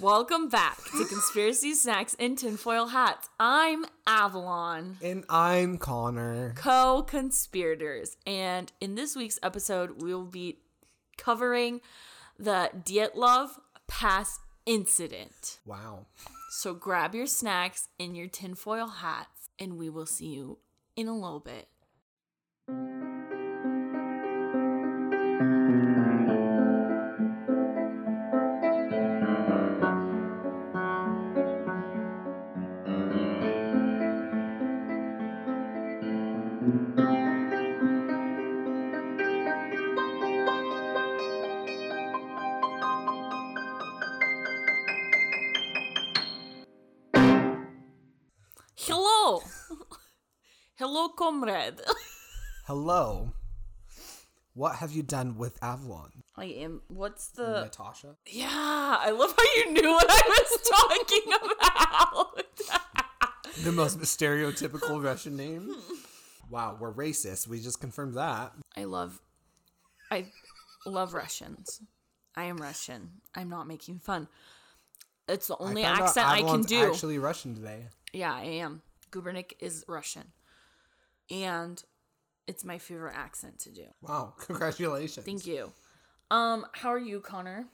Welcome back to Conspiracy Snacks and Tinfoil Hats. I'm Avalon, And I'm Connor. co conspirators. And in this week's episode, we will be covering the Dyatlov Pass incident. Wow. So grab your snacks and your tinfoil hats, and we will see you in a little bit. Comrade. Hello. What have you done with Avalon? I am. What's the. Natasha? Yeah, I love how you knew what I was talking about. The most stereotypical Russian name? Wow, we're racist. We just confirmed that. I love. I love Russians. I am Russian. I'm not making fun. It's the only out accent I can do. actually Russian today. Yeah, I am. Gubernik is Russian. And it's my favorite accent to do. Wow, congratulations. Thank you. Um, how are you, Connor?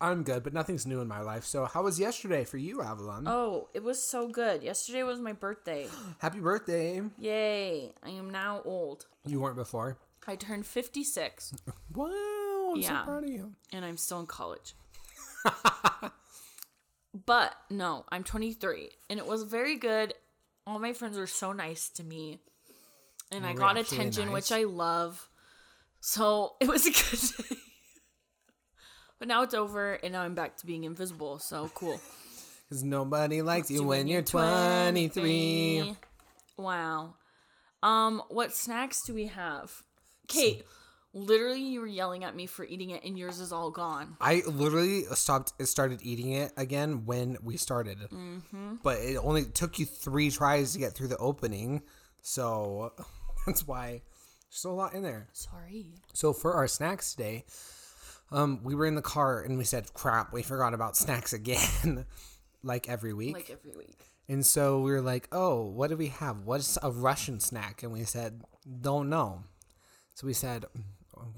I'm good, but nothing's new in my life. So, how was yesterday for you, Avalon? Oh, it was so good. Yesterday was my birthday. Happy birthday. Yay. I am now old. You weren't before. I turned 56 Wow, I'm Yeah. so proud of you. and I'm still in college. but no, I'm 23 and it was very good. All my friends were so nice to me. And I got attention, which? I love. So it was a good day. but now it's over and now I'm back to being invisible. So cool. Because nobody likes you when you're 23. 23. Wow. Um, what snacks do we have? Kate, literally you were yelling at me for eating it and yours is all gone. I literally stopped, started eating it again when we started. Mm-hmm. But it only took you three tries to get through the opening. So that's why there's still a lot in there. Sorry. So for our snacks today, um, we were in the car and we said, crap, we forgot about snacks again, like every week. Like every week. and so we were like, oh, what do we have? What's a Russian snack? And we said, don't know. So we said,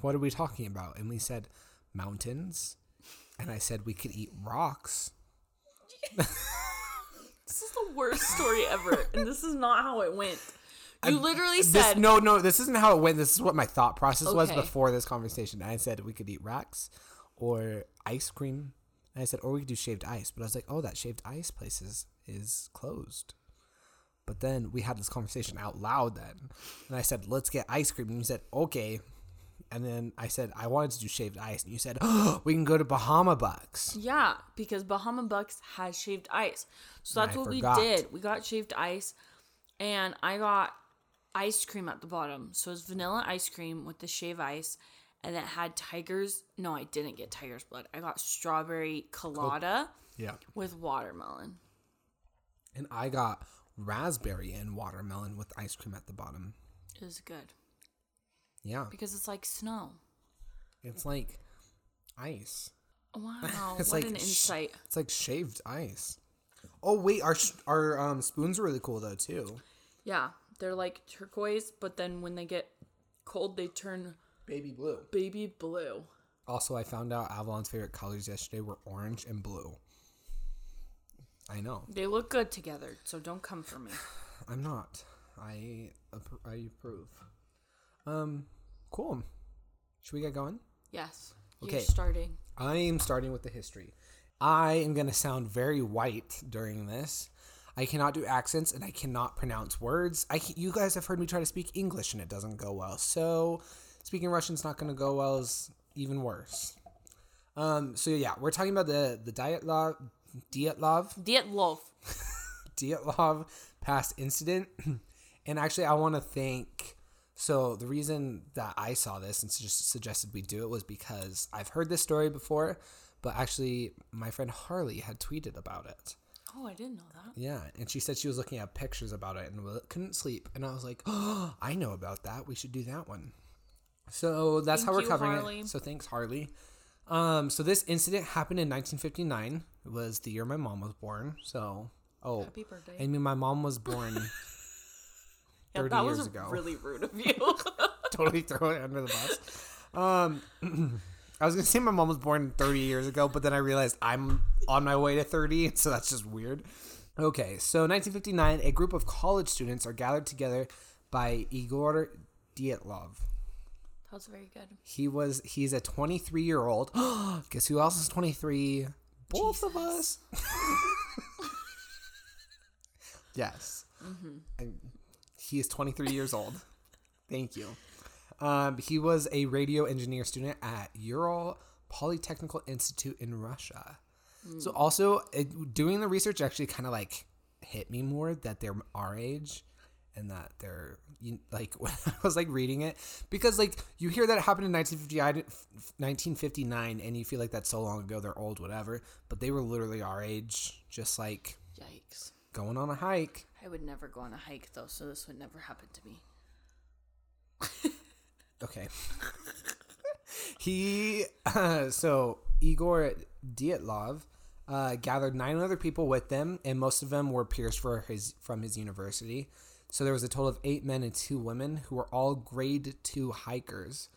what are we talking about? And we said, mountains. And I said, we could eat rocks. This is the worst story ever, and this is not how it went. You literally This, said, no, no, this isn't how it went. This is what my thought process was before this conversation. I said we could eat rocks or ice cream. And I said, or we could do shaved ice. But I was like, oh, that shaved ice place is, is closed. But then we had this conversation out loud then. And I said, let's get ice cream. And you said, okay. And then I said, I wanted to do shaved ice. And you said, oh, we can go to Bahama Bucks. yeah, because Bahama Bucks has shaved ice. So that's what forgot. we did. We got shaved ice, and I got ice cream at the bottom. So it's vanilla ice cream with the shave ice, and it had tiger's. No, I didn't get tiger's blood. I got strawberry colada Yeah. with watermelon. And I got raspberry and watermelon with ice cream at the bottom. It was good Yeah. because it's like snow. It's like ice. Wow, It's what like an sh- insight. It's like shaved ice. Oh wait, our sh- our um, spoons are really cool though too. Yeah, they're like turquoise, but then when they get cold, they turn Baby blue. baby blue. Also, I found out Avalon's favorite colors yesterday were orange and blue. I know. They look good together, so don't come for me. I'm not. I appro- I approve. Um, cool. Should we get going? Yes. Okay. You're starting. I am starting with the history. I am going to sound very white during this. I cannot do accents and I cannot pronounce words. I can, you guys have heard me try to speak English and it doesn't go well. So speaking Russian Russian's not going to go well. Is even worse. Um. So yeah, we're talking about the the Dyatlov Dyatlov Dietlov. Dyatlov past incident. and actually, I want to thank. So the reason that I saw this and just suggested we do it was because I've heard this story before, but actually my friend Harley had tweeted about it. Oh, I didn't know that. Yeah, and she said she was looking at pictures about it and couldn't sleep. And I was like, "Oh, I know about that. We should do that one." So that's Thank how we're you, covering Harley. it. So thanks, Harley. Um, so this incident happened in 1959. It was the year my mom was born. So, oh, Happy birthday. I mean, my mom was born Yeah, 30 that years was ago. really rude of you. totally throw it under the bus. Um, I was gonna say my mom was born 30 years ago, but then I realized I'm on my way to 30, so that's just weird. Okay, so 1959, a group of college students are gathered together by Igor Dyatlov. that was very good. He was he's a 23 year old. Guess who else is 23? Both of us. yes. And he is 23 years old. Thank you. Um, he was a radio engineer student at Ural Polytechnical Institute in Russia. So also it, doing the research actually kind of like hit me more that they're our age and that they're you, like when I was like reading it because like you hear that it happened in 1959, 1959 and you feel like that's so long ago they're old whatever but they were literally our age just like Yikes. going on a hike I would never go on a hike though, so this would never happen to me. Okay. he uh, so Igor Dyatlov uh, gathered nine other people with them, and most of them were peers for his from his university. So there was a total of eight men and two women who were all grade two hikers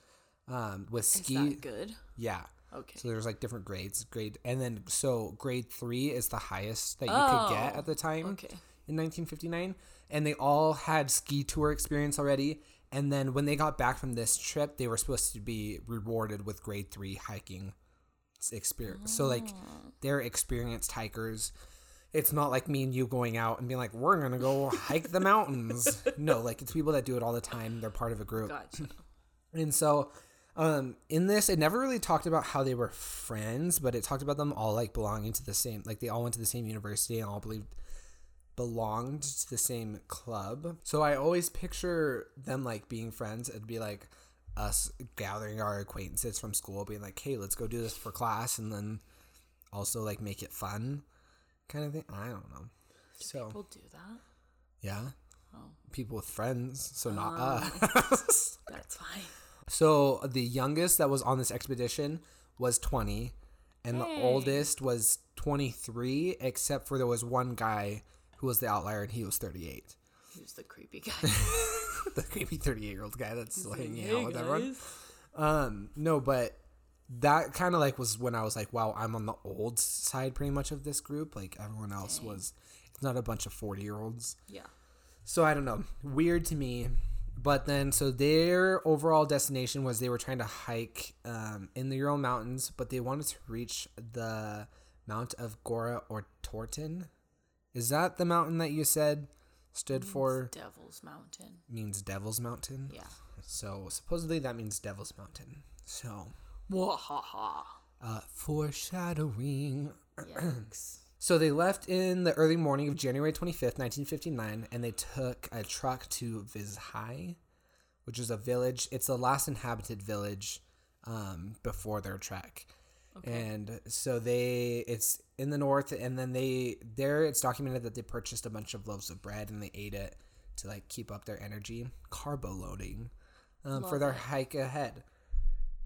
um, with Is ski. that good? Yeah. Okay. So there's like different grades. Grade and then so grade three is the highest that you could get Oh, at the time okay. In 1959 and they all had ski tour experience already. And then when they got back from this trip they were supposed to be rewarded with grade 3 hiking experience so like they're experienced hikers. It's not like me and you going out and being like we're gonna go hike the mountains. No like it's people that do it all the time. They're part of a group. Gotcha. and so um in this it never really talked about how they were friends but it talked about them all like belonging to the same like they all went to the same university and all believed belonged to the same club. So i always picture them like being friends. It'd be like us gathering our acquaintances from school being like hey let's go do this for class and then also like make it fun kind of thing. I don't know. So People do that. yeah. Oh, people with friends so not Um. us. That's fine. So the youngest that was on this expedition was 20, and the oldest was 23, except for there was one guy who was the outlier, and he was 38. Who's the creepy guy? the creepy 38 year old guy that's still hanging Hey, out with everyone. Um, no, but that kind of like was when I was like, wow, I'm on the old side pretty much of this group. Like everyone else Dang. was, it's not a bunch of 40 year olds. Yeah. So I don't know. Weird to me. But then, so their overall destination was they were trying to hike um, in the Ural Mountains, but they wanted to reach the Mount of Gora or Torton. Is that the mountain that you said stood for? Devil's Mountain. Means Devil's Mountain. Yeah. So supposedly that means Devil's Mountain. So Wahaha. uh, foreshadowing. Yikes. So they left in the early morning of January 25th, 1959, and they took a truck to Vizhai, which is a village. It's the last inhabited village um, before their trek. Okay. And so they, it's in the north, and then they, there it's documented that they purchased a bunch of loaves of bread and they ate it to like keep up their energy, carbo loading um, for their it. hike ahead.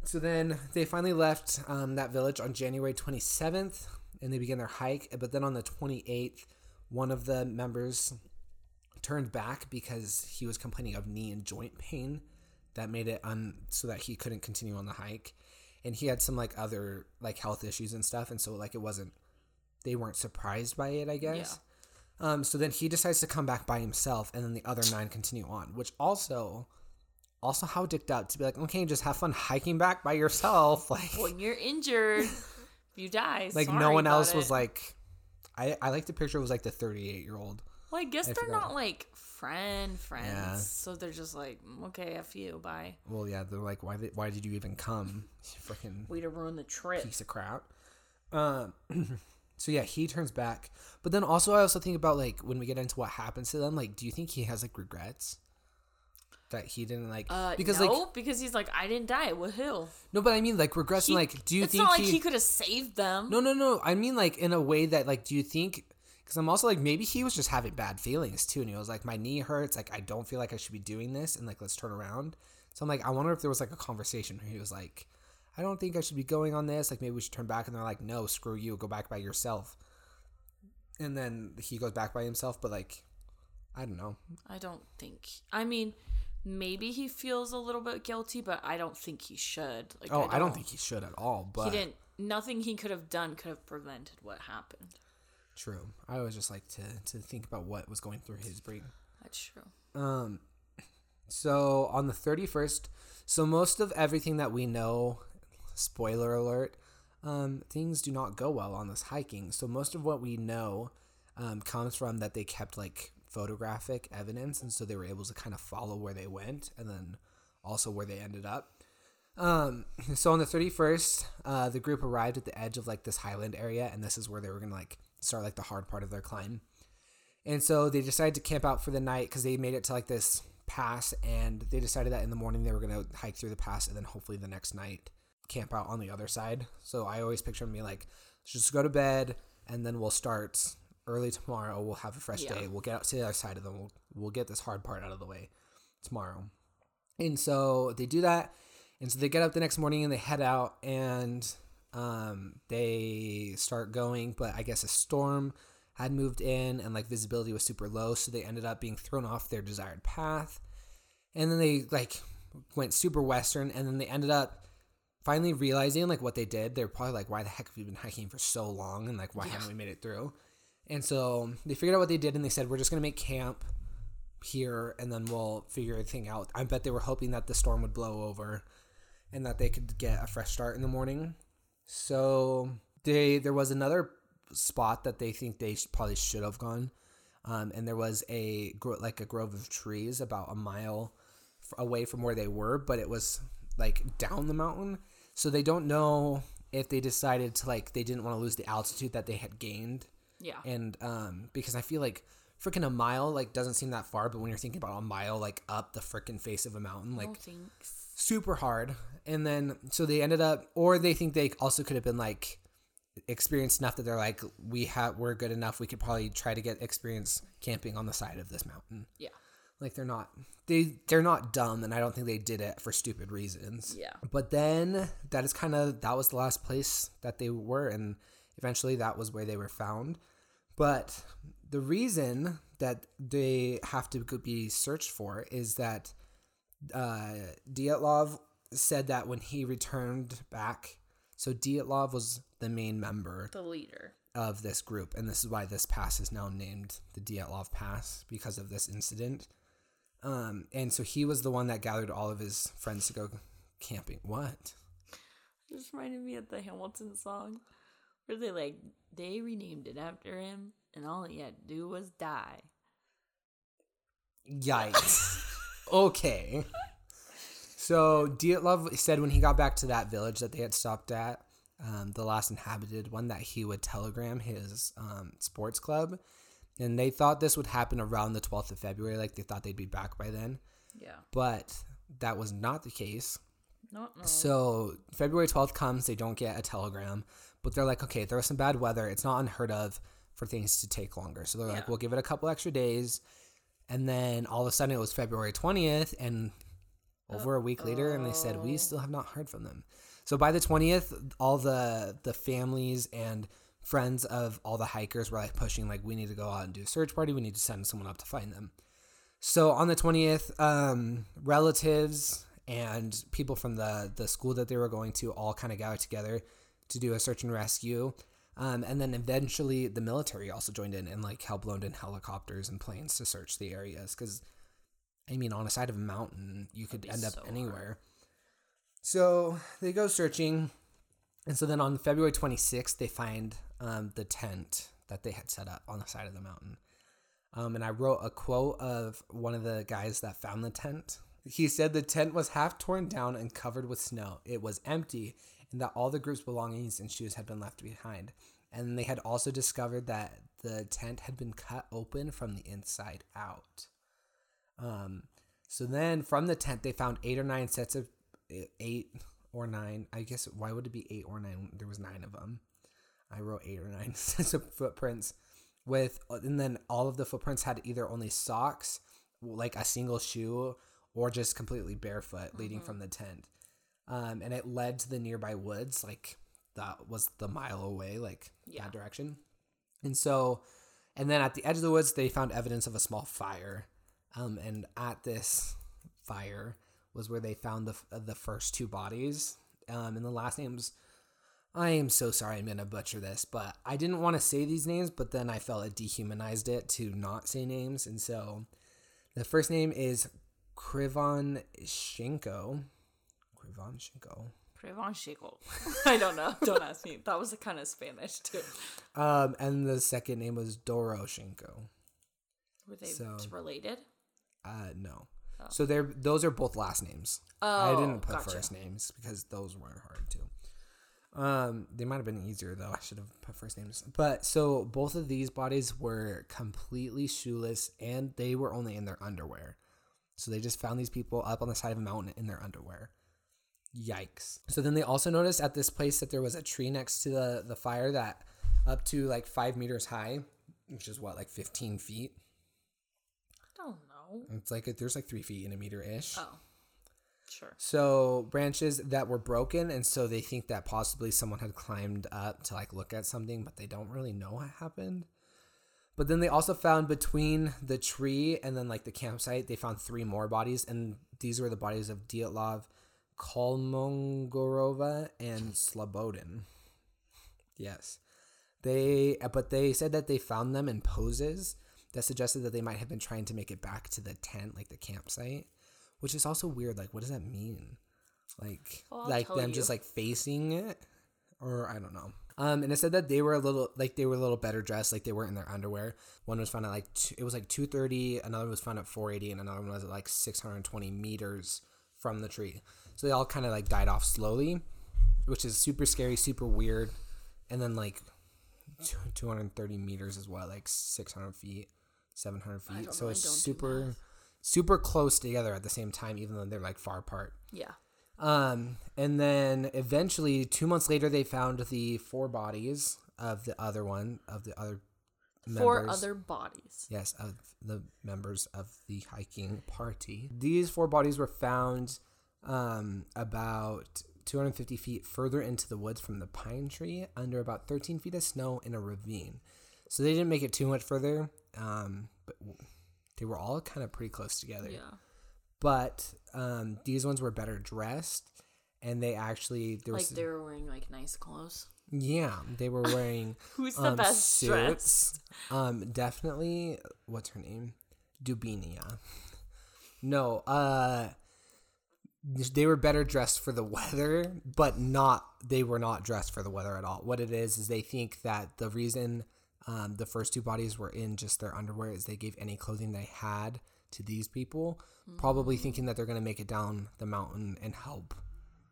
So then they finally left um, that village on January 27th and they began their hike. But then on the 28th, one of the members turned back because he was complaining of knee and joint pain that made it un so that he couldn't continue on the hike. And he had some like other like health issues and stuff. And so like it wasn't, they weren't surprised by it, I guess. Um, so then he decides to come back by himself, and then the other nine continue on, which also, also how dicked out to be like, okay, just have fun hiking back by yourself, like, When you're injured, you die. like no one else about was like, I I like the picture was like the thirty eight year old. Well, I guess I they're not like friend friends, Yeah. so they're just like, "Mm, okay, f you, bye. Well, yeah, they're like, why did why did you even come, freaking Way to ruin the trip. piece of crap. Um, so yeah, he turns back, but then also I also think about like when we get into what happens to them. Like, do you think he has like regrets that he didn't like Uh, because no, like because he's like, I didn't die. Woohoo! no, but I mean like regrets. He- and, like, do you think it's think not like he, he could have saved them? No, no, no. I mean, like in a way that, like, do you think? Because I'm also like, maybe he was just having bad feelings too, and he was like, my knee hurts. Like, I don't feel like I should be doing this, and like, let's turn around. So I'm like, I wonder if there was like a conversation where he was like, I don't think I should be going on this. Like maybe we should turn back. And they're like, no, screw you, go back by yourself. And then he goes back by himself, but like, I don't know. I don't think. I mean, maybe he feels a little bit guilty, but I don't think he should. Like, Oh, I don't, think he should at all. But he didn't. Nothing he could have done could have prevented what happened. true. I always just like to to think about what was going through his brain. That's true. Um, so on the 31st, so most of everything that we know, spoiler alert, um, things do not go well on this hiking. So most of what we know um, comes from that they kept like photographic evidence, and so they were able to kind of follow where they went and then also where they ended up. Um, so on the 31st, uh, the group arrived at the edge of like this highland area, and this is where they were gonna like start like the hard part of their climb. And so they decided to camp out for the night because they made it to like this pass, and they decided that in the morning they were gonna hike through the pass, and then hopefully the next night camp out on the other side. So I always picture me like, let's just go to bed, and then we'll start early tomorrow. We'll have a fresh Yeah. day. We'll get out to the other side of them. We'll we'll get this hard part out of the way tomorrow. And so they do that, and so they get up the next morning and they head out, and um, they start going. But I guess a storm had moved in, and like visibility was super low, so they ended up being thrown off their desired path. And then they like went super western, and then they ended up finally realizing like what they did. They're probably like, "Why the heck have we been hiking for so long?" And like, why haven't we made it through? And so they figured out what they did, and they said, "We're just gonna make camp." here and then we'll figure everything out. I bet they were hoping that the storm would blow over and that they could get a fresh start in the morning. So they there was another spot that they think they probably should have gone. Um, and there was a gro- like a grove of trees about a mile f- away from where they were, but it was like down the mountain. So they don't know if they decided to like they didn't want to lose the altitude that they had gained. Yeah. and um because i feel like freaking a mile like doesn't seem that far but when you're thinking about a mile like up the freaking face of a mountain like no super hard. And then so they ended up or they think they also could have been like experienced enough that they're like we have we're good enough. We could probably try to get experience camping on the side of this mountain. Yeah. Like they're not they they're not dumb and i don't think they did it for stupid reasons Yeah. but then that is kind of that was the last place that they were and eventually that was where they were found but the reason that they have to be searched for is that uh, Dyatlov said that when he returned back, so Dyatlov was the main member The leader. of this group, and this is why this pass is now named the Dyatlov Pass because of this incident. Um, and so he was the one that gathered all of his friends to go camping. What? Just reminded me of the Hamilton song where they like they renamed it after him and all he had to do was die. Yikes. okay. So Dyatlov said when he got back to that village that they had stopped at, um, the last inhabited one, that he would telegram his um, sports club. And they thought this would happen around the 12th of February. Like they thought they'd be back by then. Yeah. But that was not the case. Not no. So February 12th comes, they don't get a telegram, but they're like, okay, there was some bad weather. It's not unheard of for things to take longer. So they're like, we'll give it a couple extra days. And then all of a sudden it was February 20th and over a week later and they said we still have not heard from them. So by the 20th, all the the families and friends of all the hikers were like pushing like we need to go out and do a search party. We need to send someone up to find them. So on the 20th, um, relatives and people from the, the school that they were going to all kind of gathered together to do a search and rescue. Um, and then eventually the military also joined in and like helped loaned in helicopters and planes to search the areas. Because, I mean, on the side of a mountain, you could end up so hard. anywhere. So they go searching. And so then on February 26th, they find um, the tent that they had set up on the side of the mountain. Um, and I wrote a quote of one of the guys that found the tent. He said the tent was half torn down and covered with snow. It was empty, and that all the group's belongings and shoes had been left behind. And they had also discovered that the tent had been cut open from the inside out. Um, so then from the tent, they found eight or nine sets of eight or nine. I guess why would it be eight or nine? There was nine of them. I wrote eight or nine sets of footprints with, and then all of the footprints had either only socks, like a single shoe, or just completely barefoot leading from the tent. um, and it led to the nearby woods. Like that was the mile away, like Yeah. that direction. And so, and then at the edge of the woods, they found evidence of a small fire. Um, and at this fire was where they found the the first two bodies. Um, and the last names. I am so sorry I'm gonna butcher this, but I didn't want to say these names, but then I felt it dehumanized it to not say names, and so the first name is Krivon Shenko. Krivonischenko. Prevanchico. I don't know. Don't ask me. That was a kind of Spanish too. Um, and the second name was Doroshenko. Were they So- related? Uh, no. So they're those are both last names. I Oh, didn't put gotcha. first names because those weren't hard to. Um, they might have been easier though. I should have put first names. But so both of these bodies were completely shoeless and they were only in their underwear. So they just found these people up on the side of a mountain in their underwear. Yikes. So then they also noticed at this place that there was a tree next to the, the fire that up to like five meters high, which is what, like 15 feet? It's like, there's like three feet in a meter ish. Oh, sure. So branches that were broken, and so they think that possibly someone had climbed up to like look at something, but they don't really know what happened. But then they also found between the tree and then like the campsite, they found three more bodies, and these were the bodies of Dyatlov, Kolmogorova, and Slobodin. Yes, they but they said that they found them in poses that suggested that they might have been trying to make it back to the tent, like the campsite which is also weird. Like, what does that mean? Like, Well, like them you. just like facing it, or I don't know. Um, and it said that they were a little like they were a little better dressed, like they weren't in their underwear. One was found at like two, it was like two thirty, another was found at four eighty, and another one was at like six hundred twenty meters from the tree. So they all kind of like died off slowly, which is super scary, super weird. And then like two hundred thirty meters is what like six hundred feet, seven hundred feet. So it's super super close together at the same time, even though they're like far apart. Yeah. Um, and then eventually, two months later, they found the four bodies of the other one of the other Four members. other bodies. Yes, of the members of the hiking party. These four bodies were found um, about 250 feet further into the woods from the pine tree, under about 13 feet of snow in a ravine. So they didn't make it too much further, um, but they were all kind of pretty close together Yeah. but um, these ones were better dressed and they actually there was Like they were wearing like nice clothes. yeah they were wearing Who's the um, best dressed? suits um definitely what's her name dubinia no uh they were better dressed for the weather but not they were not dressed for the weather at all what it is is they think that the reason um, the first two bodies were in just their underwear is they gave any clothing they had to these people probably thinking that they're going to make it down the mountain and help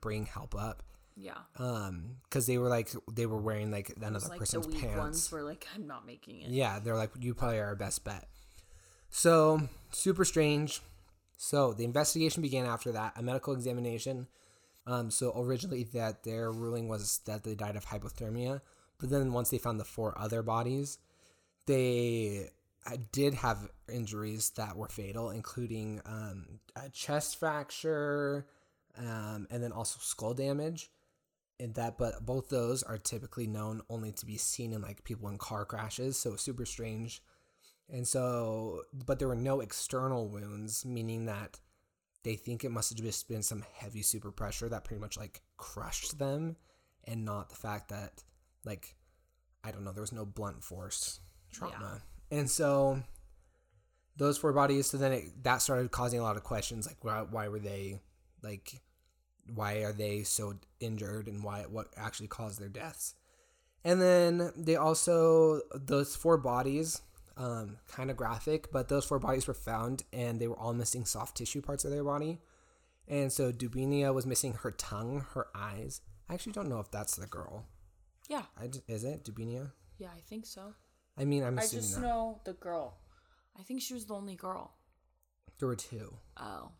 bring help up Yeah. um because they were like they were wearing like another like the person's weak pants ones were like, I'm not making it. yeah, they're like, you probably are our best bet. So, super strange. So, the investigation began after that, a medical examination. Um, so, originally, that their ruling was that they died of hypothermia. But then, once they found the four other bodies, they uh, did have injuries that were fatal, including um, a chest fracture um, and then also skull damage and that but both those are typically known only to be seen in like people in car crashes so super strange and so but there were no external wounds meaning that they think it must have just been some heavy super pressure that pretty much like crushed them and not the fact that like i don't know there was no blunt force trauma. And so those four bodies so then it, that started causing a lot of questions like why, why were they like why are they so injured and why what actually caused their deaths? And then they also those four bodies um, kind of graphic but those four bodies were found and they were all missing soft tissue parts of their body and so dubinia was missing her tongue her eyes i actually don't know if that's the girl Yeah. I j- is it dubinia Yeah, I think so. i mean i'm I assuming just that. know the girl. I think she was the only girl. there were two Oh.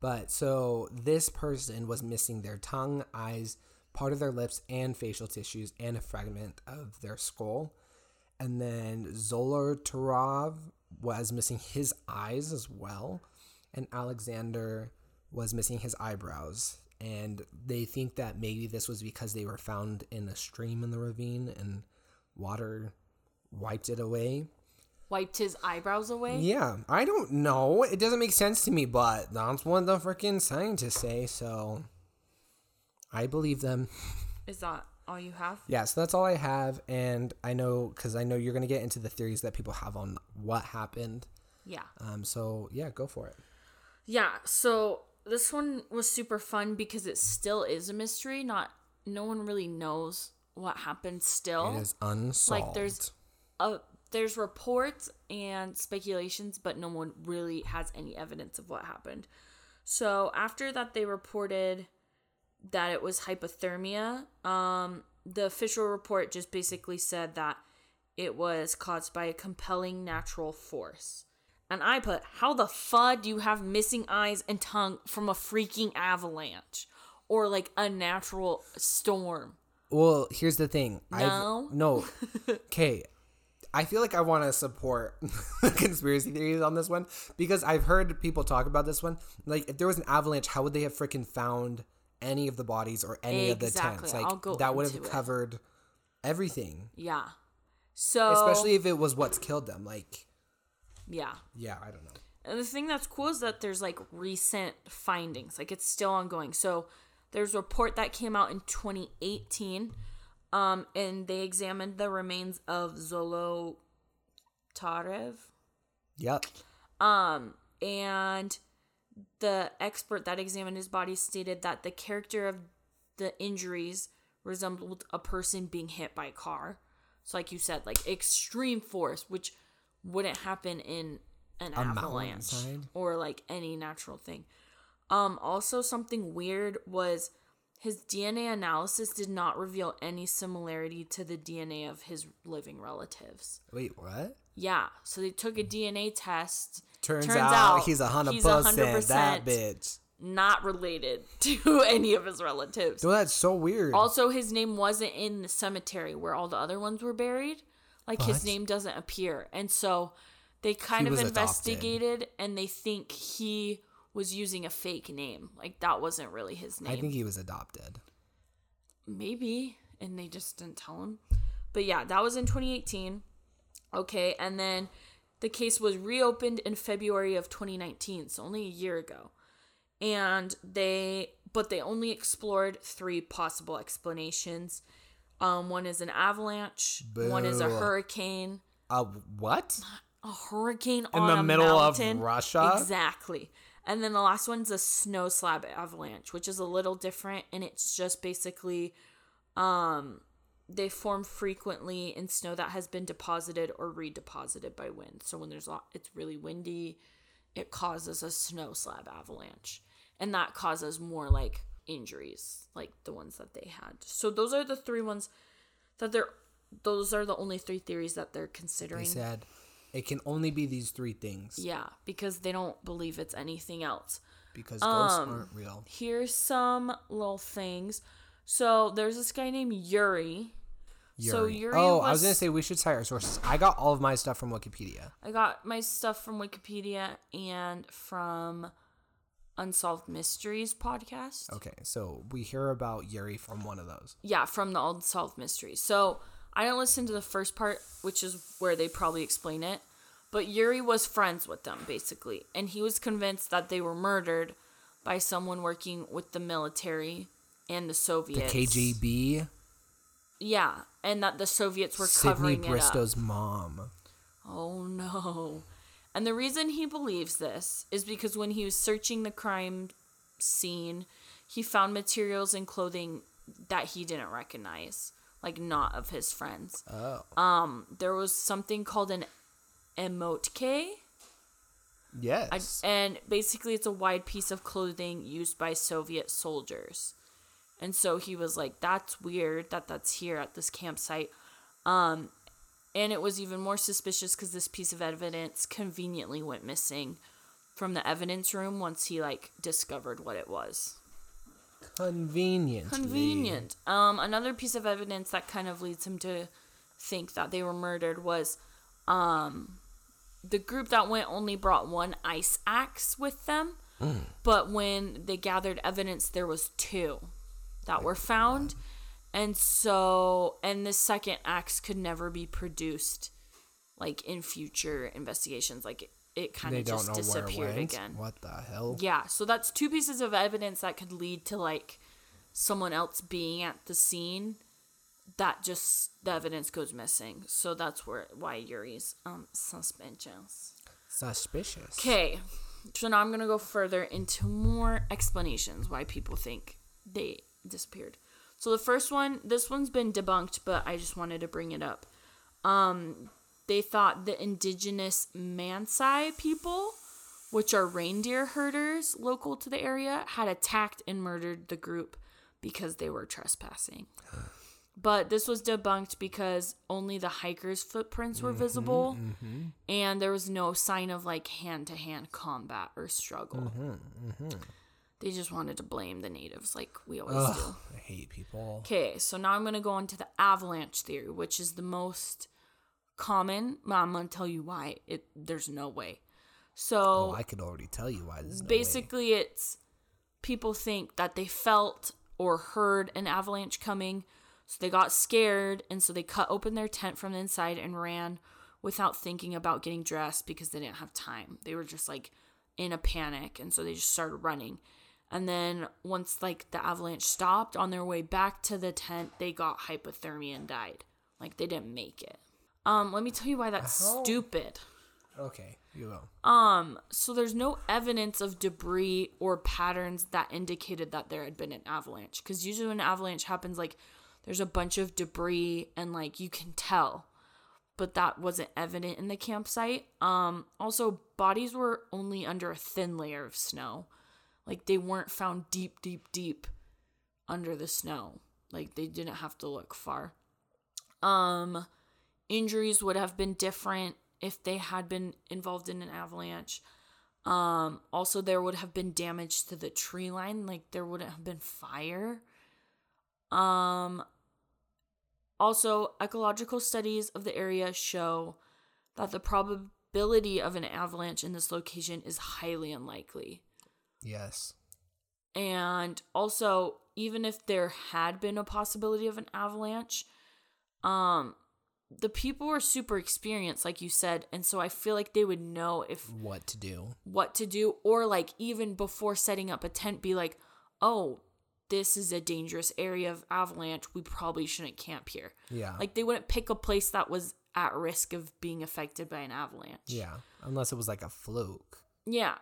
But so this person was missing their tongue, eyes, part of their lips, and facial tissues, and a fragment of their skull. And then Zolotarov was missing his eyes as well. And Alexander was missing his eyebrows and they think that maybe this was because they were found in a stream in the ravine and water wiped it away. Wiped his eyebrows away. Yeah, I don't know. It doesn't make sense to me, but that's what the freaking scientists say, so I believe them. Is that all you have? Yeah, so that's all I have, and I know because I know you're gonna get into the theories that people have on what happened. Yeah. Um, so yeah, go for it. Yeah, so this one was super fun because it still is a mystery. Not no one really knows what happened still. It is unsolved. like there's a there's reports and speculations, but no one really has any evidence of what happened. So after that they reported that it was hypothermia. Um the official report just basically said that it was caused by a compelling natural force. And I put, how the fuck do you have missing eyes and tongue from a freaking avalanche or like a natural storm? Well, here's the thing. No. I've, no. Okay. I feel like I want to support conspiracy theories on this one because I've heard people talk about this one. Like, if there was an avalanche, how would they have freaking found any of the bodies or any of the tents? Like, that would have it. covered everything, Yeah. So especially if it was what's killed them. Like, yeah. yeah, I don't know. And the thing that's cool is that there's like recent findings. Like it's still ongoing. So there's a report that came out in 2018 um and they examined the remains of Zolo Tarev Yep. Um, and the expert that examined his body stated that the character of the injuries resembled a person being hit by a car. So, like you said, like extreme force, which wouldn't happen in an A avalanche or like any natural thing. Um, also, something weird was his DNA analysis did not reveal any similarity to the DNA of his living relatives. Wait, what? Yeah, so they took a DNA test. Turns, out, he's a hundred percent that bitch. not related to any of his relatives. So that's so weird. Also, his name wasn't in the cemetery where all the other ones were buried. Like his name doesn't appear, and so they kind He of was adopted. investigated, and they think he was using a fake name. Like that wasn't really his name. I think he was adopted. maybe and they just didn't tell him but yeah that was in 2018 okay and then the case was reopened in february of 2019 so only a year ago and they but they only explored three possible explanations um one is an avalanche one is a hurricane A what? a hurricane In on the middle of. Russia? Exactly. And then the last one's a snow slab avalanche, which is a little different and it's just basically um they form frequently in snow that has been deposited or redeposited by wind. So when there's a lot, it's really windy, it causes a snow slab avalanche. And that causes more like injuries, like the ones that they had. So those are the three ones that they're those are the only three theories that they're considering. They said it can only be these three things Yeah, because they don't believe it's anything else. because ghosts Um, aren't real. Here's some little things. So there's this guy named Yuri. So Yuri oh, I was was- gonna say we should cite our sources. I got all of my stuff from Wikipedia. I got my stuff from Wikipedia and from Unsolved Mysteries podcast. Okay, so we hear about Yuri from one of those. Yeah, from the Unsolved Mysteries. So I didn't listen to the first part, which is where they probably explain it. But Yuri was friends with them, basically. And he was convinced that they were murdered by someone working with the military and the Soviets. The KGB, Yeah, and that the Soviets were Sydney covering it up. Bristow's mom. Oh no. And the reason he believes this is because when he was searching the crime scene, he found materials and clothing that he didn't recognize, like not of his friends. Oh, Um, there was something called an emote yes. and basically it's a wide piece of clothing used by Soviet soldiers. And so he was like, "That's weird that that's here at this campsite." Um, and it was even more suspicious because this piece of evidence conveniently went missing from the evidence room once he like discovered what it was. Convenient. Convenient. Um, another piece of evidence that kind of leads him to think that they were murdered was um, the group that went only brought one ice axe with them, But when they gathered evidence, there was two that were found. And so, and the second axe could never be produced like in future investigations. Like it, it kind of just know where it disappeared again. What the hell? Yeah, so that's two pieces of evidence that could lead to like someone else being at the scene. That just the evidence goes missing. So that's where why Yuri's um suspicious. Suspicious. Okay, so now I'm gonna go further into more explanations why people think they disappeared. So the first one, this one's been debunked, but I just wanted to bring it up. Um, they thought the indigenous Mansi people, which are reindeer herders local to the area, had attacked and murdered the group because they were trespassing. But this was debunked because only the hikers' footprints were mm-hmm, visible mm-hmm. and there was no sign of like hand to hand combat or struggle. Mm-hmm, They just wanted to blame the natives like we always do. I hate people. Okay, so now I'm going to go into the avalanche theory, which is the most common. I'm going to tell you why. It There's no way. So Oh, I can already tell you why this is no way. basically, it's people think that they felt or heard an avalanche coming, so they got scared, and so they cut open their tent from the inside and ran without thinking about getting dressed because they didn't have time. They were just like in a panic, and so they just started running. And then once like the avalanche stopped on their way back to the tent, they got hypothermia and died. Like they didn't make it. Um, let me tell you why that's stupid. Okay, you go. Um, so there's no evidence of debris or patterns that indicated that there had been an avalanche. Because usually when an avalanche happens, like there's a bunch of debris and like you can tell, but that wasn't evident in the campsite. Um, also bodies were only under a thin layer of snow, like they weren't found deep, deep, deep under the snow. Like they didn't have to look far. Um, injuries would have been different if they had been involved in an avalanche. Um, also, there would have been damage to the tree line, like there wouldn't have been fire. Um, also, ecological studies of the area show that the probability of an avalanche in this location is highly unlikely. Yes. And also, even if there had been a possibility of an avalanche, um, the people were super experienced, like you said, and so I feel like they would know if What to do? what to do, or like even before setting up a tent, be like, oh, this is a dangerous area of avalanche. We probably shouldn't camp here. Yeah. Like they wouldn't pick a place that was at risk of being affected by an avalanche. yeah. Unless it was like a fluke. Yeah.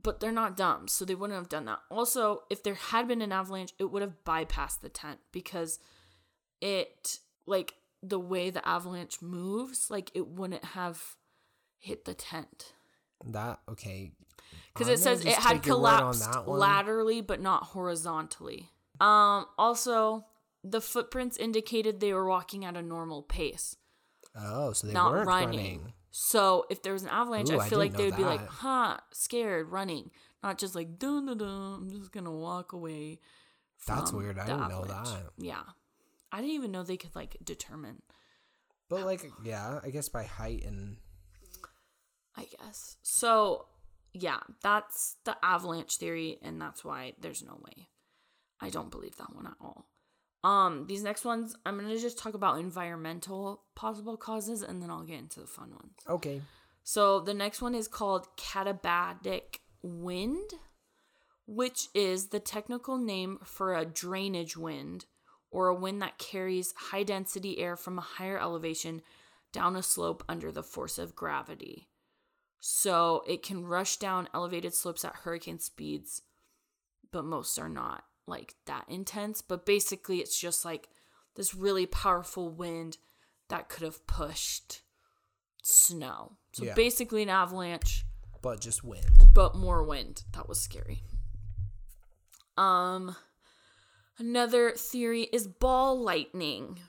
But they're not dumb, so they wouldn't have done that. Also, if there had been an avalanche, it would have bypassed the tent because it, like, the way the avalanche moves, like, it wouldn't have hit the tent. That okay. Because it says it had on collapsed laterally, but not horizontally. Um, also, the footprints indicated they were walking at a normal pace. Oh, so they not weren't running. running. So if there was an avalanche, Ooh, I I feel like they would be like, huh, scared, running, not just like dun dun dun. I'm just gonna walk away. That's weird. I didn't know that. Yeah, I didn't even know they could like determine. But like, yeah, I guess by height and I guess so. Yeah, that's the avalanche theory, and that's why there's no way. I don't believe that one at all. Um, these next ones, I'm gonna just talk about environmental possible causes, and then I'll get into the fun ones. okay. So the next one is called katabatic wind, which is the technical name for a drainage wind or a wind that carries high density air from a higher elevation down a slope under the force of gravity. So it can rush down elevated slopes at hurricane speeds, but most are not like that intense. But basically, it's just like this really powerful wind that could have pushed snow. So Yeah. basically, an avalanche, But just wind. but more wind. That was scary. Um, another theory is ball lightning,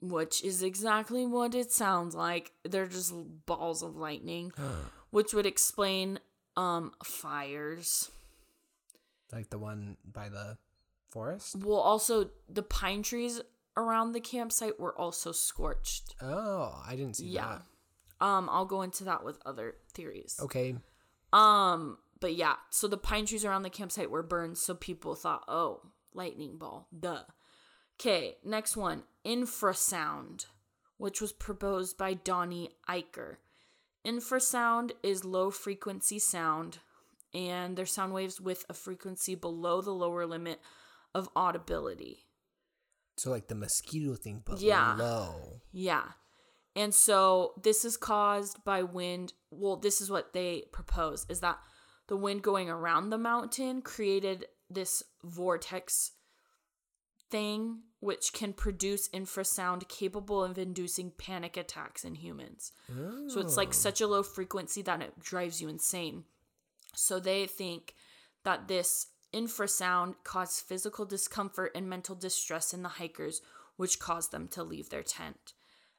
which is exactly what it sounds like. They're just balls of lightning, which would explain um fires. Like the one by the forest. Well, also the pine trees around the campsite were also scorched. Oh, I didn't see Yeah. that. Um, I'll go into that with other theories. Okay. Um, but yeah, so the pine trees around the campsite were burned, so people thought, oh, lightning ball, duh. Okay, next one infrasound, which was proposed by Donnie Eichar. Infrasound is low frequency sound, and they're sound waves with a frequency below the lower limit of audibility. So like the mosquito thing, but Yeah. low. Yeah. And so this is caused by wind. Well, this is what they propose is that the wind going around the mountain created this vortex thing which can produce infrasound capable of inducing panic attacks in humans. So it's like oh. such a low frequency that it drives you insane. So they think that this infrasound caused physical discomfort and mental distress in the hikers, which caused them to leave their tent.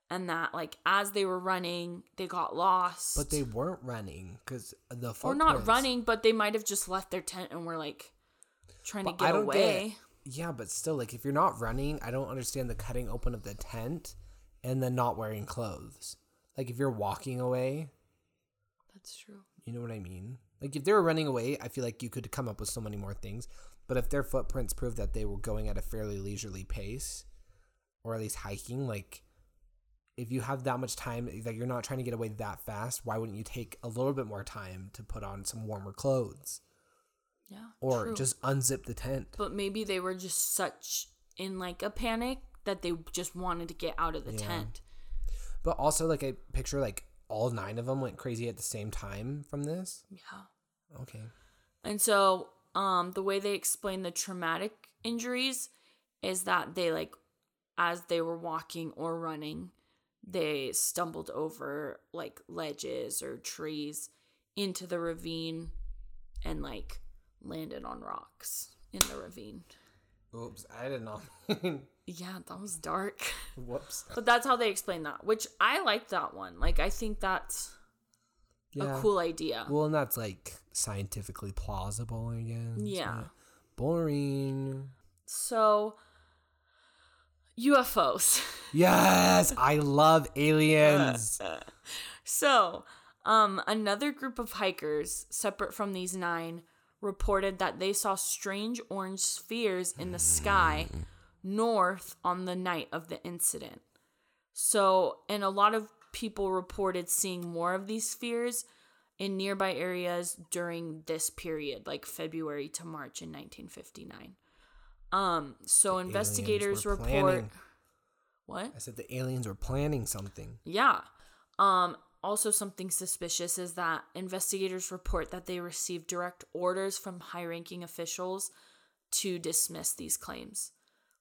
And that, like, as they were running, they got lost. But they weren't running because the or not running, but they might have just left their tent and were like trying But to get I don't away. Get, yeah, but still, like if you're not running, I don't understand the cutting open of the tent and then not wearing clothes. Like if you're walking away, That's true. you know what I mean? Like if they were running away, I feel like you could come up with so many more things. But if their footprints prove that they were going at a fairly leisurely pace, or at least hiking, like if you have that much time, eh, like you're not trying to get away that fast, why wouldn't you take a little bit more time to put on some warmer clothes Yeah. or true. just unzip the tent? But maybe they were just such in like a panic that they just wanted to get out of the Yeah. tent. But also, like I picture, like all nine of them went crazy at the same time from this. Yeah. Okay. And so, um, the way they explain the traumatic injuries is that they like, as they were walking or running, they stumbled over like ledges or trees into the ravine and like landed on rocks in the ravine. Oops, I didn't know. Yeah, that was dark. Whoops. But that's how they explain that, which I like that one. Like, I think that's Yeah. a cool idea. Well, and that's like scientifically plausible, I guess. Yeah. Boring. So, UFOs. Yes, I love aliens. So, um, another group of hikers, separate from these nine, reported that they saw strange orange spheres in the sky north on the night of the incident. So, and a lot of people reported seeing more of these spheres in nearby areas during this period, like February to March in 1959. Um, so investigators report planning. what? I said the aliens were planning something. Yeah. Um also something suspicious is that investigators report that they received direct orders from high-ranking officials to dismiss these claims.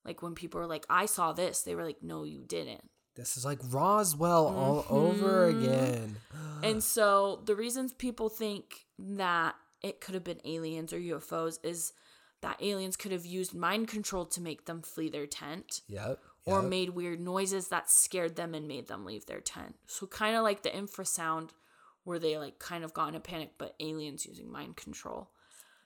Like when people were like, "I saw this," they were like, "No, you didn't." This is like Roswell all over Mm-hmm. again. And so the reasons people think that it could have been aliens or UFOs is that aliens could have used mind control to make them flee their tent. Yep. or yep. made weird noises that scared them and made them leave their tent. So kind of like the infrasound where they like kind of got in a panic but aliens using mind control.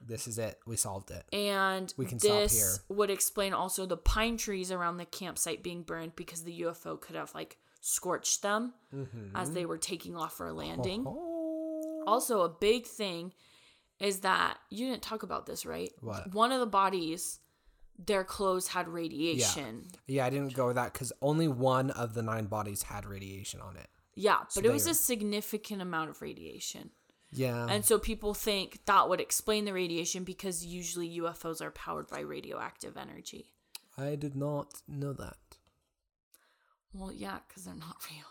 This is it. We solved it. And We can stop this here. would explain also the pine trees around the campsite being burned because the UFO could have like scorched them as they were taking off for a landing. Mm-hmm. Oh. Also, a big thing is that you didn't talk about this, right? What? One of the bodies, their clothes had radiation. Yeah, I didn't go with that because only one of the nine bodies had radiation on it. Yeah, but it was they- a significant amount of radiation. Yeah. And so people think that would explain the radiation because usually UFOs are powered by radioactive energy. I did not know that. Well, yeah, because they're not real.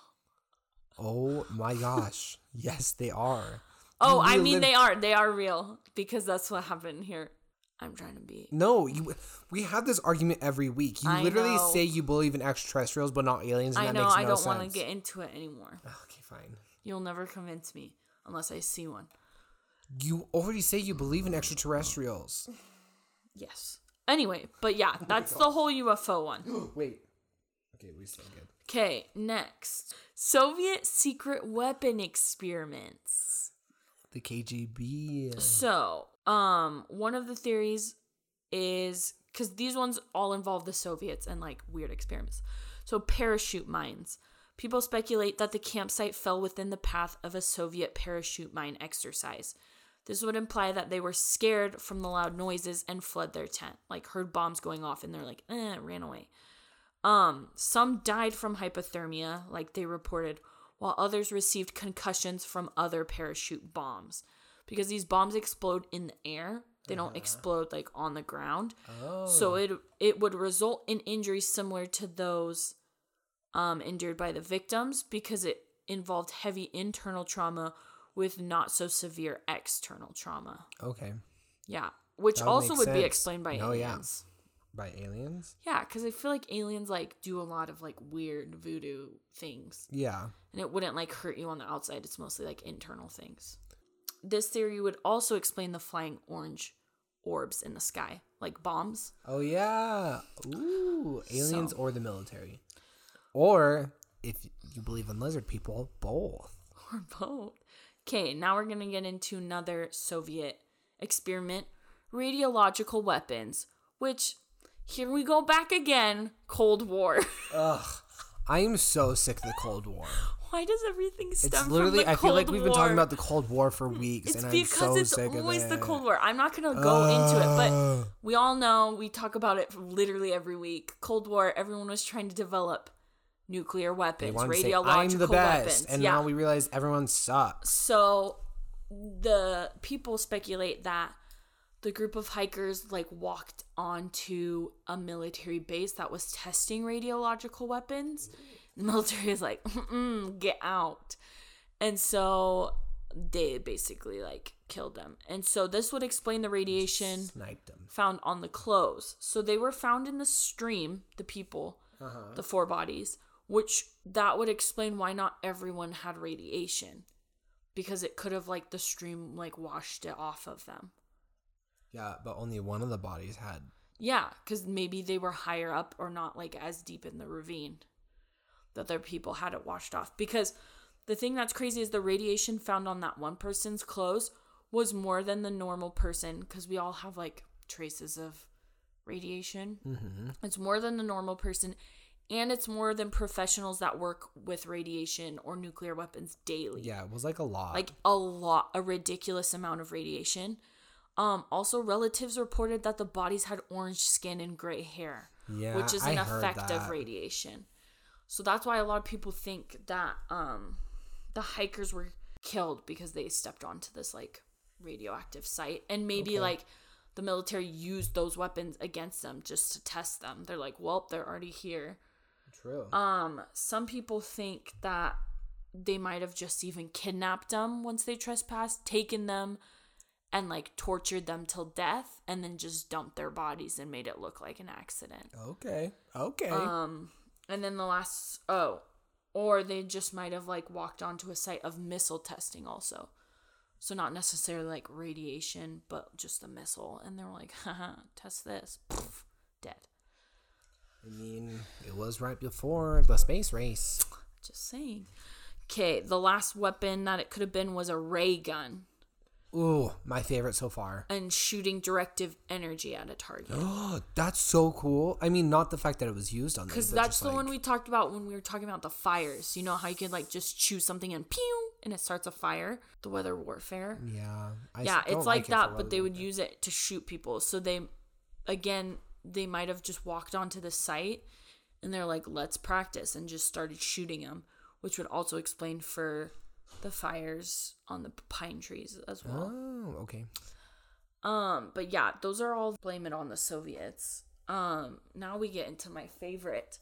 Oh my gosh. yes, they are. Oh, I mean, they are. They are real because that's what happened here. I'm trying to be. No, you. We have this argument every week. You I literally know. say you believe in extraterrestrials, but not aliens. And I that know. makes I don't want to get into it anymore. Okay, fine. You'll never convince me unless I see one. You already say you believe in extraterrestrials. Yes. Anyway, but yeah, that's the whole UFO one. Wait. Okay, we still good. Okay, next. Soviet secret weapon experiments. The KGB. So, um, one of the theories is because these ones all involve the Soviets and like weird experiments. So, parachute mines. People speculate that the campsite fell within the path of a Soviet parachute mine exercise. This would imply that they were scared from the loud noises and fled their tent, like heard bombs going off and they're like, eh, ran away. Um, some died from hypothermia, like they reported, while others received concussions from other parachute bombs. Because these bombs explode in the air, they don't explode like on the ground. Oh. So it it would result in injuries similar to those um, endured by the victims because it involved heavy internal trauma with not so severe external trauma. okay. Yeah, which would also would be explained by Oh, yeah. aliens. By aliens? Yeah, because I feel like aliens like do a lot of like weird voodoo things, Yeah. and it wouldn't like hurt you on the outside. It's mostly like internal things. This theory would also explain the flying orange orbs in the sky, like bombs. Oh yeah. Ooh, aliens So- or the military. Or if you believe in lizard people, both. or both. Okay, now we're gonna get into another Soviet experiment radiological weapons, which here we go back again Cold War. Ugh. I am so sick of the Cold War. Why does everything stem It's literally from the I feel like we've been talking about the Cold War for weeks It's and I'm because so it's sick always of the. Cold War. I'm not gonna go into it, but we all know we talk about it literally every week. Cold War, everyone was trying to develop nuclear weapons, say, radiological I'm the best, weapons. and yeah. now we realize everyone sucks. So the people speculate that the group of hikers like walked onto a military base that was testing radiological weapons. The military is like, Mm-mm, get out. And so they basically like killed them. And so this would explain the radiation Sniped them. found on the clothes. So they were found in the stream, the people, Uh-huh. the four bodies, which that would explain why not everyone had radiation. Because it could have like the stream like washed it off of them. Yeah, but only one of the bodies had. Yeah, because maybe they were higher up or not like as deep in the ravine. That their people had it washed off. Because the thing that's crazy is the radiation found on that one person's clothes was more than the normal person because we all have like traces of radiation. Mm-hmm. It's more than the normal person, and it's more than professionals that work with radiation or nuclear weapons daily. Yeah, it was like a lot. Like a lot, a ridiculous amount of radiation. Um, also, relatives reported that the bodies had orange skin and gray hair, yeah, which is an heard effect of radiation. So that's why a lot of people think that um, the hikers were killed because they stepped onto this like radioactive site, and maybe Okay. like the military used those weapons against them just to test them. They're like, well, they're already here. True. Um, some people think that they might have just even kidnapped them once they trespassed, taken them and like tortured them till death and then just dumped their bodies and made it look like an accident. okay. Okay. Um and then the last oh, or they just might have like walked onto a site of missile testing also. So not necessarily like radiation, but just a missile and they were like, "Haha, test this." Poof, dead. I mean, it was right before the space race. Just saying. Okay, the last weapon that it could have been was a ray gun Ooh, my favorite so far. and shooting directive energy at a target. Oh, that's so cool. I mean, not the fact that it was used on Because that's the one we talked about when we were talking about the fires. You know how you could like just choose something and pew and it starts a fire? The weather warfare. Yeah. I yeah, it's like it that, but they would use it to shoot people. So they, again, they might have just walked onto the site and they're like, let's practice and just started shooting them, which would also explain for the fires on the pine trees as well. Oh, okay. Um, but yeah, those are all blame it on the Soviets. Um, now we get into my favorite,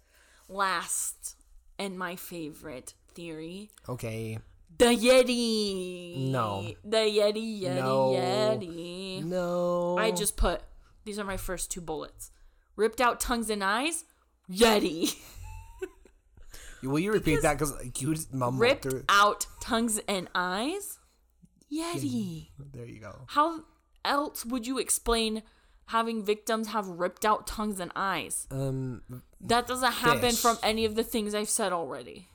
last and my favorite theory. Okay. The Yeti. No. The Yeti, Yeti, No. Yeti. No. I just put these are my first two bullets. Ripped out tongues and eyes, Yeti. Will you repeat that? Because you just mumbled Ripped through. out tongues and eyes, Yeti. There you go. How else would you explain having victims have ripped out tongues and eyes? Um, That doesn't happen Fish. from any of the things I've said already.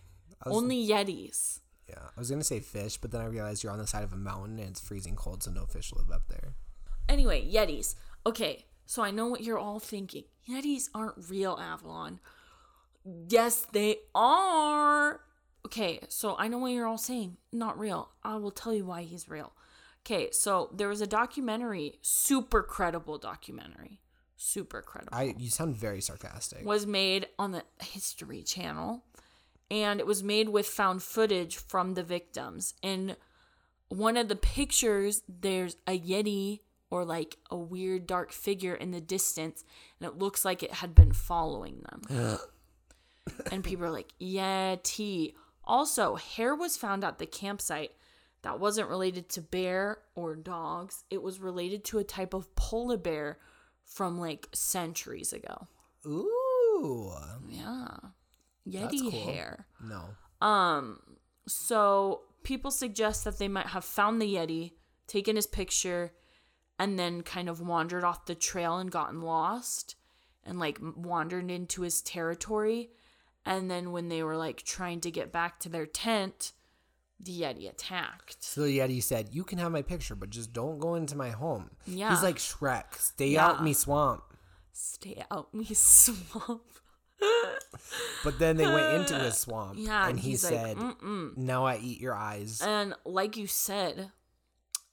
Was, Only Yetis. yeah, I was gonna say fish, but then I realized you're on the side of a mountain and it's freezing cold, so no fish live up there. Anyway, Yetis. Okay, so I know what you're all thinking. Yetis aren't real, Avalon. Yes, they are. Okay, so I know what you're all saying. Not real. I will tell you why he's real. Okay, so there was a documentary, super credible documentary, super credible. I you sound very sarcastic. was made on the History Channel, and it was made with found footage from the victims. In one of the pictures, there's a Yeti or like a weird dark figure in the distance, and it looks like it had been following them. and people are like, Yeti. Also, hair was found at the campsite that wasn't related to bear or dogs. It was related to a type of polar bear from like centuries ago. Ooh. Yeah. Yeti cool. hair. No. Um so people suggest that they might have found the Yeti, taken his picture, and then kind of wandered off the trail and gotten lost and like wandered into his territory. And then when they were like trying to get back to their tent, the Yeti attacked. So the Yeti said, "You can have my picture, but just don't go into my home." Yeah. He's like Shrek. Stay Yeah. out me swamp. Stay out me swamp. But then they went into his swamp. Yeah, And he like, said, "Now I eat your eyes." And like you said,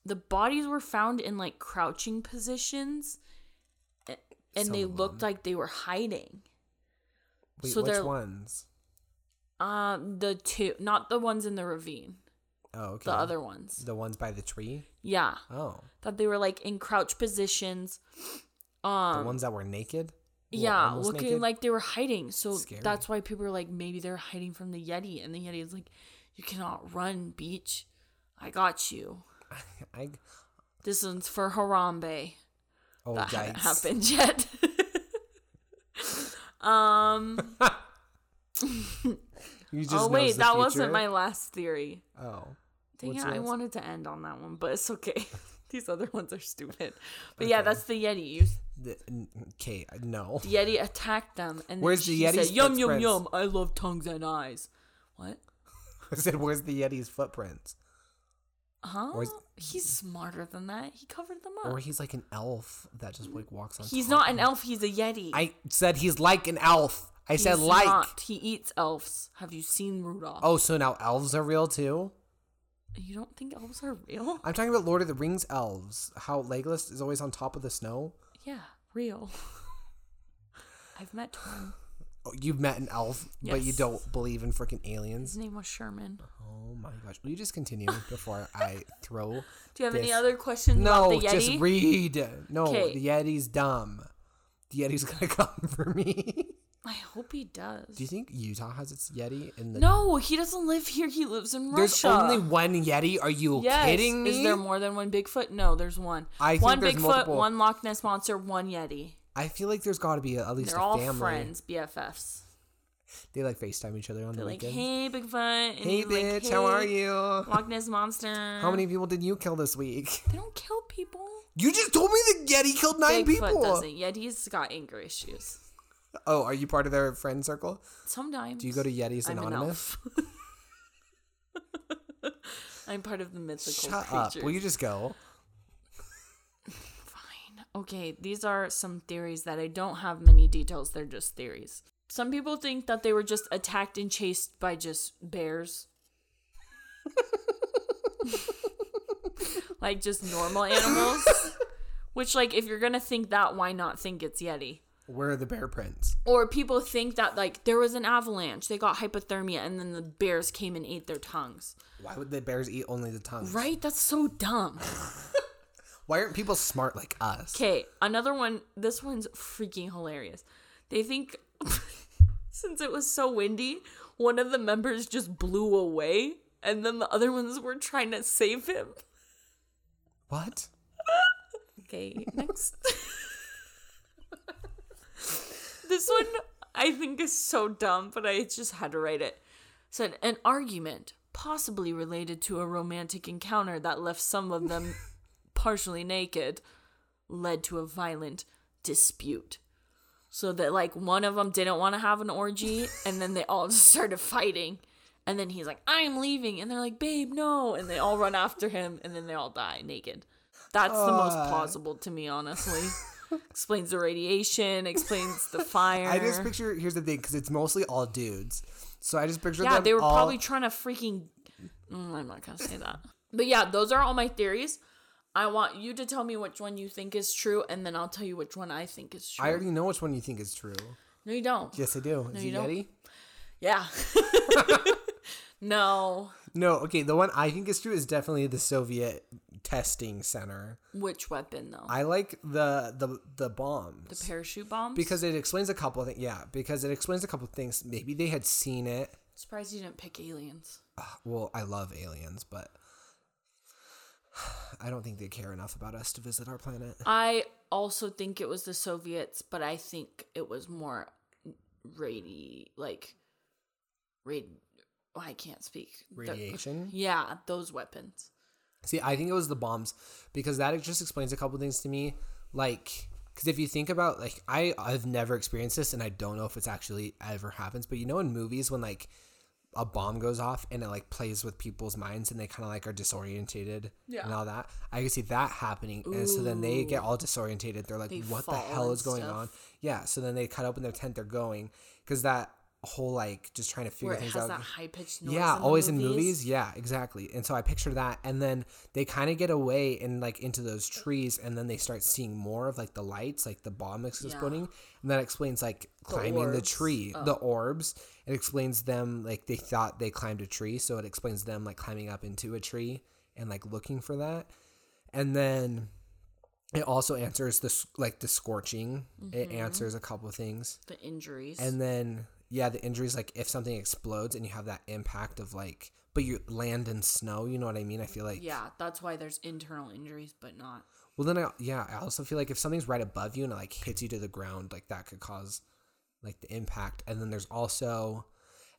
the bodies were found in like crouching positions and Some they looked like they were hiding. Wait, so which ones? Uh the two, not the ones in the ravine, Oh, okay. the other ones. The ones by the tree. Yeah, Oh, that they were like in crouch positions. the Um ones that were naked. Well, yeah, looking naked? like they were hiding. So Scary. that's why people are like maybe they're hiding from the Yeti and the Yeti is like you cannot run, beach. I got you. I. This one's for Harambe. Oh, that hasn't yikes! happened yet. um. You just Oh wait, that future? wasn't my last theory. Oh. Dang it, I wanted to end on that one, but it's okay. These other ones are stupid. But yeah, that's the Yeti. The, okay, no. the Yeti attacked them, and Where's the said, "Yum yum footprints?" yum! I love tongues and eyes." What? I said, "Where's the Yeti's footprints?" Huh? Or is- He's smarter than that. He covered them up. Or he's like an elf that just like walks on. he's not an elf. He's a Yeti. I said he's like an elf. I said like. Not. He eats elves. Have you seen Rudolph? Oh, so now elves are real too? You don't think elves are real? I'm talking about Lord of the Rings elves. How Legolas is always on top of the snow. Yeah, real. I've met one. You've met an elf, but you don't believe in freaking aliens. His name was Sherman. Oh my gosh! Will you just continue before I throw? Do you have any other questions about No, the Yeti? just read. No, 'Kay. the Yeti's dumb. The Yeti's gonna come for me. I hope he does. Do you think Utah has its Yeti in the? no, he doesn't live here. He lives in Russia. There's only one Yeti. Are you yes. kidding me? Is there more than one Bigfoot? No, there's one. I think one there's Bigfoot, multiple. one Loch Ness monster, one Yeti. I feel like there's got to be at least They're a all family. friends, BFFs. They like FaceTime each other on They're the like, weekends. "Hey, Bigfoot." and Hey, he's like, bitch, how are you? Loch Ness monster. How many people did you kill this week? They don't kill people. You just told me the Yeti killed nine Bigfoot people. doesn't. Yeti's got anger issues. Oh, are you part of their friend circle? Sometimes. Do you go to Yetis I'm an Anonymous? elf. I'm part of the mythical Shut creatures. up. Will you just go? Okay, these are some theories that I don't have many details. They're just theories. Some people think that they were just attacked and chased by just bears. like just normal animals. Which, like, if you're gonna think that, why not think it's Yeti? Where are the bear prints? Or people think that, like, there was an avalanche, they got hypothermia, and then the bears came and ate their tongues. Why would the bears eat only the tongues? Right? That's so dumb. Why aren't people smart like us? Okay, another one. This one's freaking hilarious. They think since it was so windy, one of the members just blew away, and then the other ones were trying to save him. What? Okay, next. this one I think is so dumb, but I just had to write it. Said an argument, possibly related to a romantic encounter that left some of them partially naked, led to a violent dispute. So that like one of them didn't want to have an orgy, and then they all just started fighting. And then he's like, "I'm leaving," and they're like, "Babe, no!" And they all run after him, and then they all die naked. That's the most Uh. plausible to me, honestly. explains the radiation, explains the fire. I just picture. Here's the thing, because it's mostly all dudes. So I just picture yeah, they were all- probably trying to freaking. Mm, I'm not gonna say that. But yeah, those are all my theories. I want you to tell me which one you think is true, and then I'll tell you which one I think is true. I already know which one you think is true. no, you don't. Yes, I do. Is you it don't. Yeti? Yeah. no. No, okay. The one I think is true is definitely the Soviet testing center. Which weapon though? I like the the the bombs the parachute bombs. because it explains a couple of things. Yeah, because it explains a couple of things. Maybe they had seen it. surprised you didn't pick aliens. Well, I love aliens, but I don't think they care enough about us to visit our planet. I also think it was the Soviets, but I think it was more radi like rad. oh, I can't speak. The- Radiation. yeah, those weapons. See, I think it was the bombs because that just explains a couple things to me. Like, because if you think about, like, I I've never experienced this, and I don't know if it's actually ever happens. But you know, in movies when like a bomb goes off and it like plays with people's minds and they kind of like are disorientated Yeah. and all that. I can see that happening, and so then they get all disorientated. They're like, They "What the hell is going stuff. on?" Yeah. So then they cut open their tent. They're going because that whole like just trying to figure things has out. that high pitched noise. Yeah, in the always in movies. Yeah, exactly. And so I picture that, and then they kind of get away and like into those trees, and then they start seeing more of like the lights, like the bomb is Yeah. exploding, and that explains like climbing the orbs. tree, Oh. the orbs. It explains them like they thought they climbed a tree, so it explains them like climbing up into a tree and like looking for that, and then it also answers the like the scorching. It Mm-hmm. answers a couple of things. The injuries. And then yeah, the injuries like if something explodes and you have that impact of like but you land in snow, you know what I mean? I feel like yeah, that's why there's internal injuries, but not. Well then I yeah, I also feel like if something's right above you and it like hits you to the ground, like that could cause like the impact. And then there's also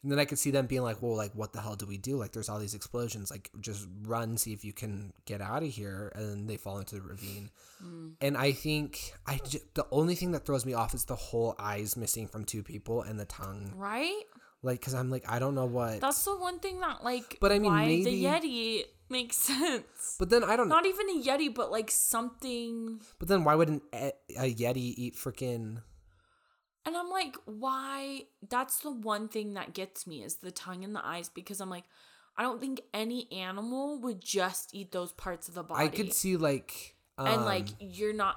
and then I could see them being like, well, like, what the hell do we do? Like, there's all these explosions. Like, just run, see if you can get out of here. And then they fall into the ravine. Mm. And I think I ju- the only thing that throws me off is the whole eyes missing from two people and the tongue. Right? Like, cause I'm like, I don't know what. That's the one thing that like But I mean, why maybe- the Yeti makes sense. but then I don't know. Not even a Yeti, but like something But then why would an, a Yeti eat freaking? And I'm like, why? That's the one thing that gets me is the tongue and the eyes because I'm like, I don't think any animal would just eat those parts of the body. I could see like. Um, and like, you're not,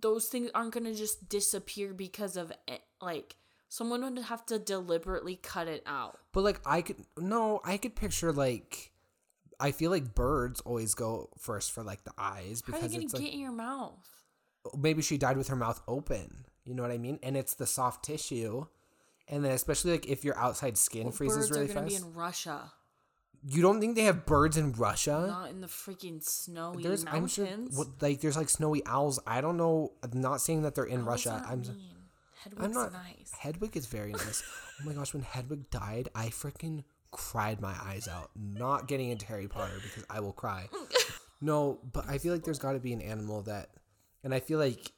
those things aren't going to just disappear because of it. Like, someone would have to deliberately cut it out. But like I could no, I could picture like. I feel like birds always go first for like the eyes because How are they going it's to like get in your mouth? maybe she died with her mouth open. You know what I mean? And it's the soft tissue. And then especially like if your outside skin freezes Birds really are going to be fast. in Russia, you don't think they have birds in Russia? not in the freaking snowy there's I'm mountains. sure what, like there's like snowy owls. I don't know. I'm not saying that they're in does Russia. I'm mean? I'm Hedwig's not nice. Hedwig is very nice. oh my gosh, when Hedwig died, I freaking cried my eyes out. Not getting into Harry Potter because I will cry. no, but I feel like there's got to be an animal that, and I feel like,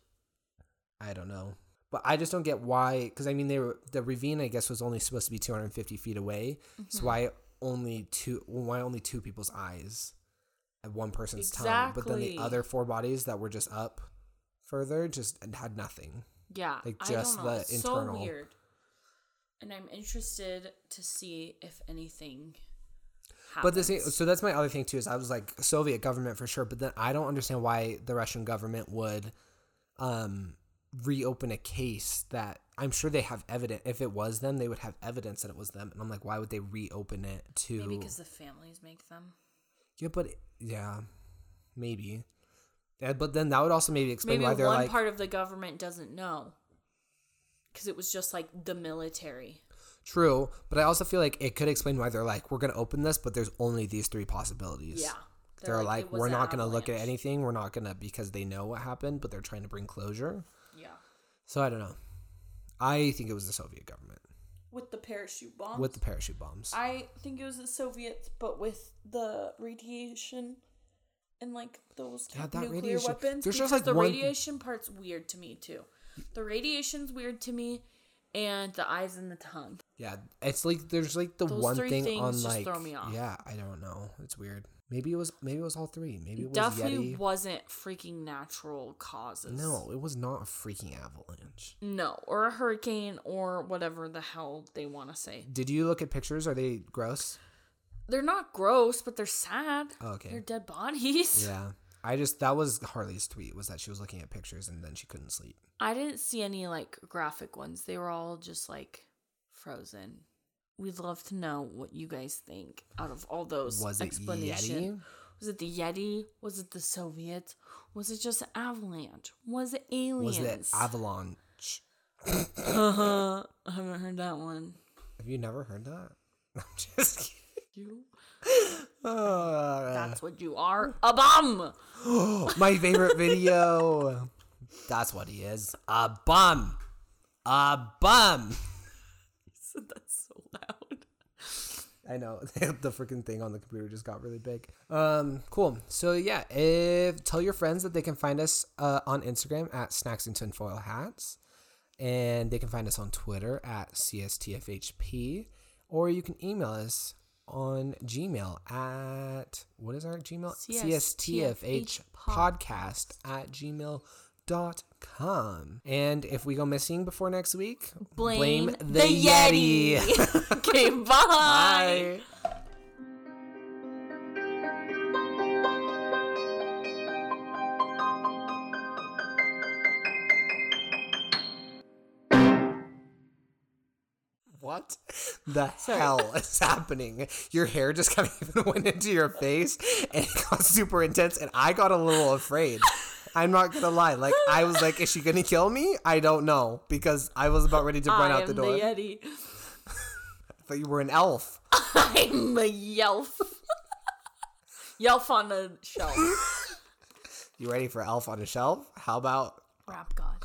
I don't know, but I just don't get why. Because I mean, they were the ravine. I guess was only supposed to be 250 feet away. So Mm-hmm. why only two? Why only two people's eyes at one person's tongue? But then the other four bodies that were just up further just had nothing. Yeah, Like, just the it's internal- So weird. And I'm interested to see if anything. Happens. But the same, so that's my other thing too. Is I was like Soviet government for sure, but then I don't understand why the Russian government would um, reopen a case that I'm sure they have evidence. If it was them, they would have evidence that it was them. And I'm like, why would they reopen it to? maybe because the families make them. yeah, but yeah, maybe. Yeah, but then that would also maybe explain Maybe why one they're like part of the government doesn't know. Because it was just like the military. true. But I also feel like it could explain why they're like, we're gonna open this, but there's only these three possibilities. Yeah. They're, like, it was we're not gonna look at anything. We're not gonna because they know what happened, but they're trying to bring closure. So I don't know. I think it was the Soviet government With the parachute bombs. with the parachute bombs. I think it was the Soviets, but with the radiation and like those Yeah, that nuclear radiation- weapons. there's just, like, the one- radiation part's weird to me too. The radiation's weird to me, and the eyes and the tongue. yeah, it's like there's like the Those one thing things on just like throw me off. yeah, I don't know. It's weird. Maybe it was maybe it was all three. Maybe it was Definitely Yeti. wasn't freaking natural causes. No, it was not a freaking avalanche. No, or a hurricane or whatever the hell they want to say. Did you look at pictures? Are they gross? They're not gross, but they're sad. Oh, okay. They're dead bodies. Yeah. I just that was Harley's tweet was that she was looking at pictures and then she couldn't sleep. I didn't see any like graphic ones. They were all just like frozen. We'd love to know what you guys think out of all those Was it? Was it the Yeti? Was it the Soviets? Was it just avalanche? Was it aliens? Was it avalanche? Uh-huh. I haven't heard that one. Have you never heard that? I'm just kidding. You? Uh, That's what you are. A bum. my favorite video. That's what he is. A bum. A bum. said that so loud. I know the freaking thing on the computer just got really big. Um, cool. So yeah, if tell your friends that they can find us uh, on Instagram at Snacks and Tinfoil Hats, and they can find us on Twitter at CSTFHP, or you can email us on Gmail at what is our Gmail? CSTFH podcast at gmail dot com. And if we go missing before next week, Blame, blame the, the, Yeti. okay, bye. Bye. What the hell is happening? Your hair just kind of even went into your face and it got super intense, and I got a little afraid. I'm not gonna lie. Like I was like, is she gonna kill me? I don't know because I was about ready to run I out am the the door. Yeti. thought you were an elf. I'm a Yelf. Yelf on a shelf. You ready for elf on a shelf? How about Rap God.